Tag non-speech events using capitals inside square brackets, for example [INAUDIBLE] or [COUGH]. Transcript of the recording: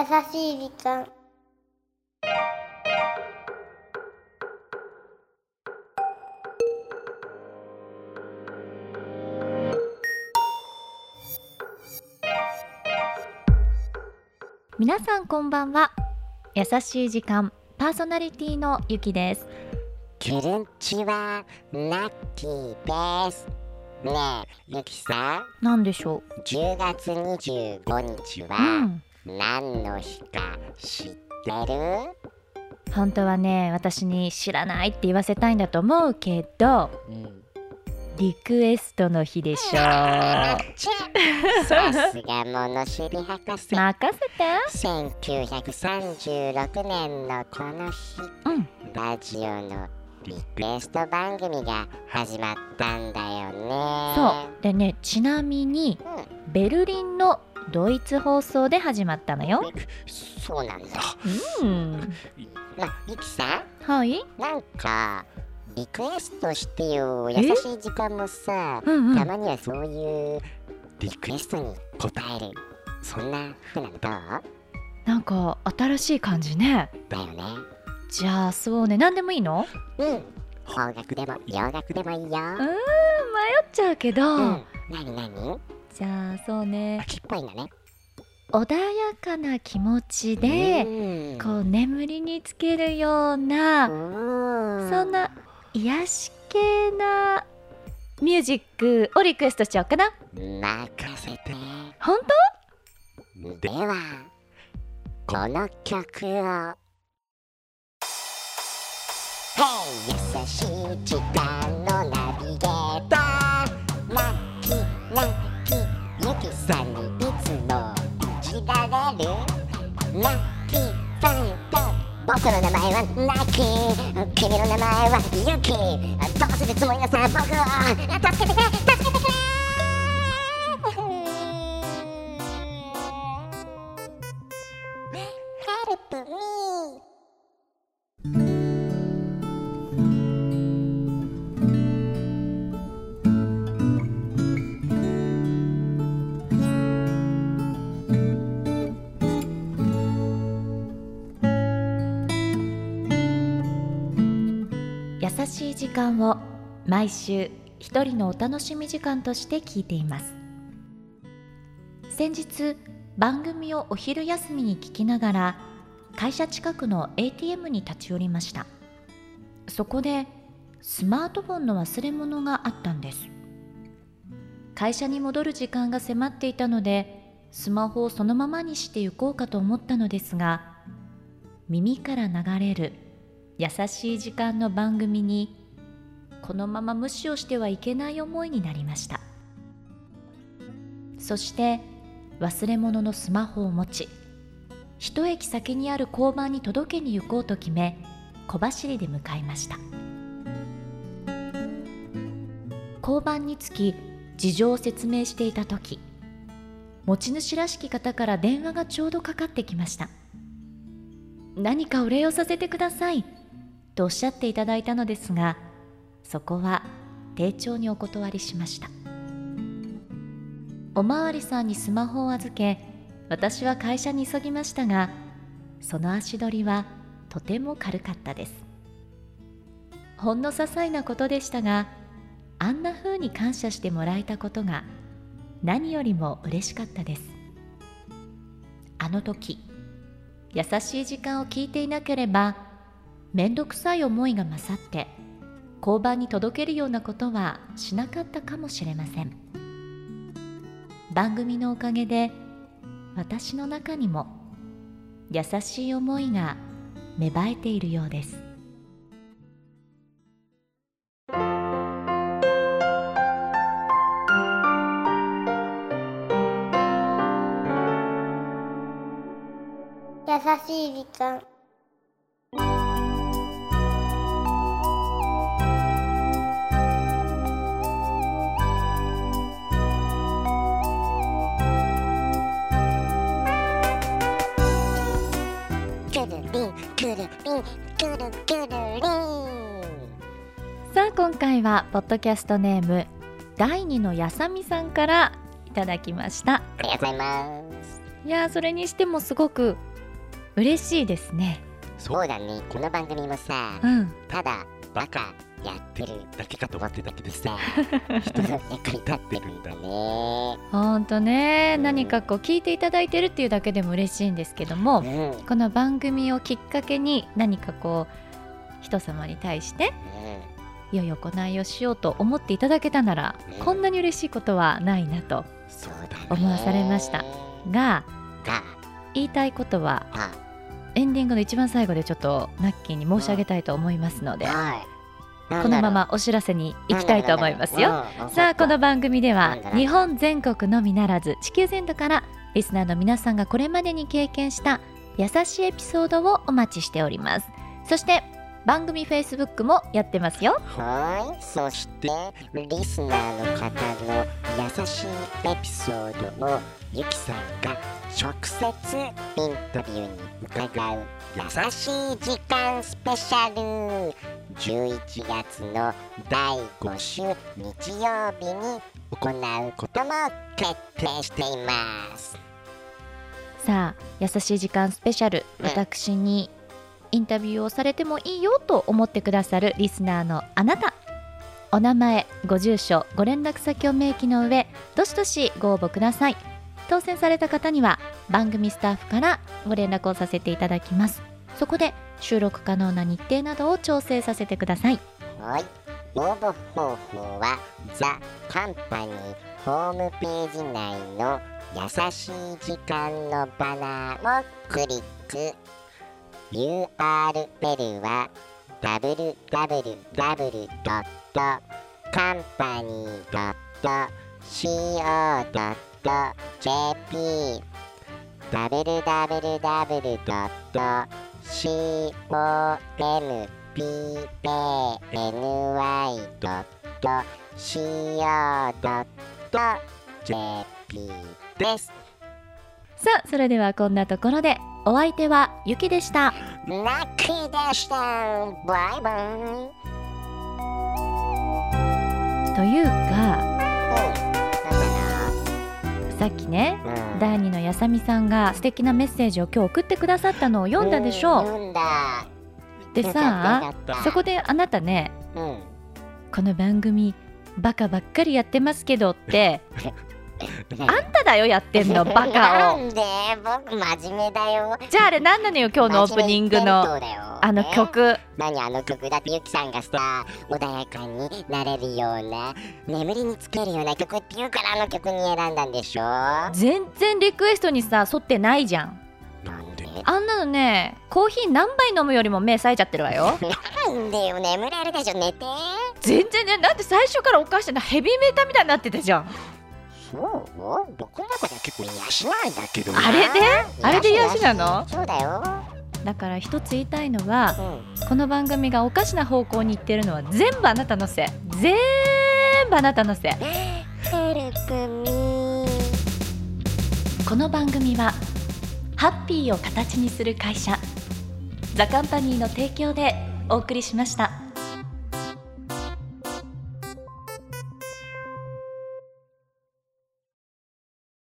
優しい時間。皆さんこんばんは。優しい時間パーソナリティのゆきです。キルンチはナッキーです。ねえゆきさん。何でしょ10月25日う、うはん、何の日か知ってる？本当はね私に知らないって言わせたいんだと思うけどうんリクエストの日でしょ。あちゃさすが物知り博士。任せて。1936年のこの日うん。ラジオのリクエスト番組が始まったんだよね。そう。でねちなみにうん。ベルリンのドイツ放送で始まったのよ。そうなんだ。うん。まあゆきさはい？んなんかリクエストしてよ優しい時間もさうんうん。たまにはそういうリクエストに答えるそんな風なのどう？なんか新しい感じね。だよね。じゃあそうね。何でもいいの？うん。邦楽でも洋楽でもいいよ。うん迷っちゃうけど、うん。何何？じゃあそうね。秋っぽいんだね。穏やかな気持ちで、うん。こう眠りにつけるような、うん。そんな癒し系なミュージックをリクエストしちゃおうかな。任せて。本ではこの曲を。優しい時いじられラッキーファイト僕の名前はナッキ。ー君の名前はユキ。どうするつもりなさ僕を。助けてくれ助けてくれ。しい時間を毎週一人のお楽しみ時間として聞いています。先日番組をお昼休みに聞きながら会社近くの ATM に立ち寄りました。そこでスマートフォンの忘れ物があったんです。会社に戻る時間が迫っていたのでスマホをそのままにして行こうかと思ったのですが耳から流れる優しい時間の番組にこのまま無視をしてはいけない思いになりました。そして忘れ物のスマホを持ち一駅先にある交番に届けに行こうと決め小走りで向かいました。交番に着き事情を説明していた時持ち主らしき方から電話がちょうどかかってきました。何かお礼をさせてください。とおっしゃっていただいたのですがそこは丁重にお断りしました。おまわりさんにスマホを預け私は会社に急ぎましたがその足取りはとても軽かったです。ほんの些細なことでしたがあんな風に感謝してもらえたことが何よりも嬉しかったです。あの時優しい時間を聞いていなければ面倒くさい思いが勝って交番に届けるようなことはしなかったかもしれません。番組のおかげで私の中にも優しい思いが芽生えているようです。優しい時間。くるりんさあ今回はポッドキャストネーム第二のやさみさんからいただきました。ありがとうございます。いやーそれにしてもすごく嬉しいですね。そうだね。この番組もさうん。ただバカやってるだけかと思ってたけどさ [LAUGHS] 人の役に立ってるんだね。ほんとね何かこう聞いていただいてるっていうだけでも嬉しいんですけどもうん。この番組をきっかけに何かこう人様に対して良い行いをしようと思っていただけたならうん。こんなに嬉しいことはないなと思わされました。がが。言いたいことはあエンディングの一番最後でちょっとナッキーに申し上げたいと思いますのではいこのままお知らせに行きたいと思いますよ。さあこの番組では日本全国のみならず地球全土からリスナーの皆さんがこれまでに経験した優しいエピソードをお待ちしております。そして番組 Facebook もやってますよ。はい。そしてリスナーの方の優しいエピソードをゆきさんが直接インタビューに伺う優しい時間スペシャル11月の第5週日曜日に行うことも決定しています。さあ優しい時間スペシャル。私にインタビューをされてもいいよと思ってくださるリスナーのあなた。お名前ご住所ご連絡先を明記の上どしどしご応募ください。当選された方には番組スタッフからご連絡をさせていただきます。そこで収録可能な日程などを調整させてください。はい。応募方法はザ・カンパニーホームページ内の優しい時間のバナーをクリック。URL は www.company.co.jp www.company.co.jp です。さあそれではこんなところでお相手はゆきでした。ラッキーでした。バイバイ。というかうんさっきねどうかな第二のやさみさんが素敵なメッセージを今日送ってくださったのを読んだでしょう、読んだ。でさよかった。そこであなたねうん。この番組バカばっかりやってますけどって [LAUGHS] あんただよやってんのバカを。なんで？僕真面目だよ。じゃああれ何なのよ今日のオープニングの。あのね曲何あの曲だってゆきさんがさ穏やかになれるような眠りにつけるような曲っていうからあの曲に選んだんでしょ？な全然リクエストにさ沿ってないじゃん。んで？あんなのねコーヒー何杯飲むよりも目冴えちゃってるわよ。なんでよ眠れるでしょ寝て。全然ねだって最初からおかしいなヘビメーターみたいになってたじゃんそう僕の中では結構癒しなんだけどな。あれで？あれで癒しなの？そうだよ。だから一つ言いたいのはうんこの番組がおかしな方向に行ってるのは全部あなたのせい。全部あなたのせい。この番組はハッピーを形にする会社ザカンパニーの提供でお送りしました。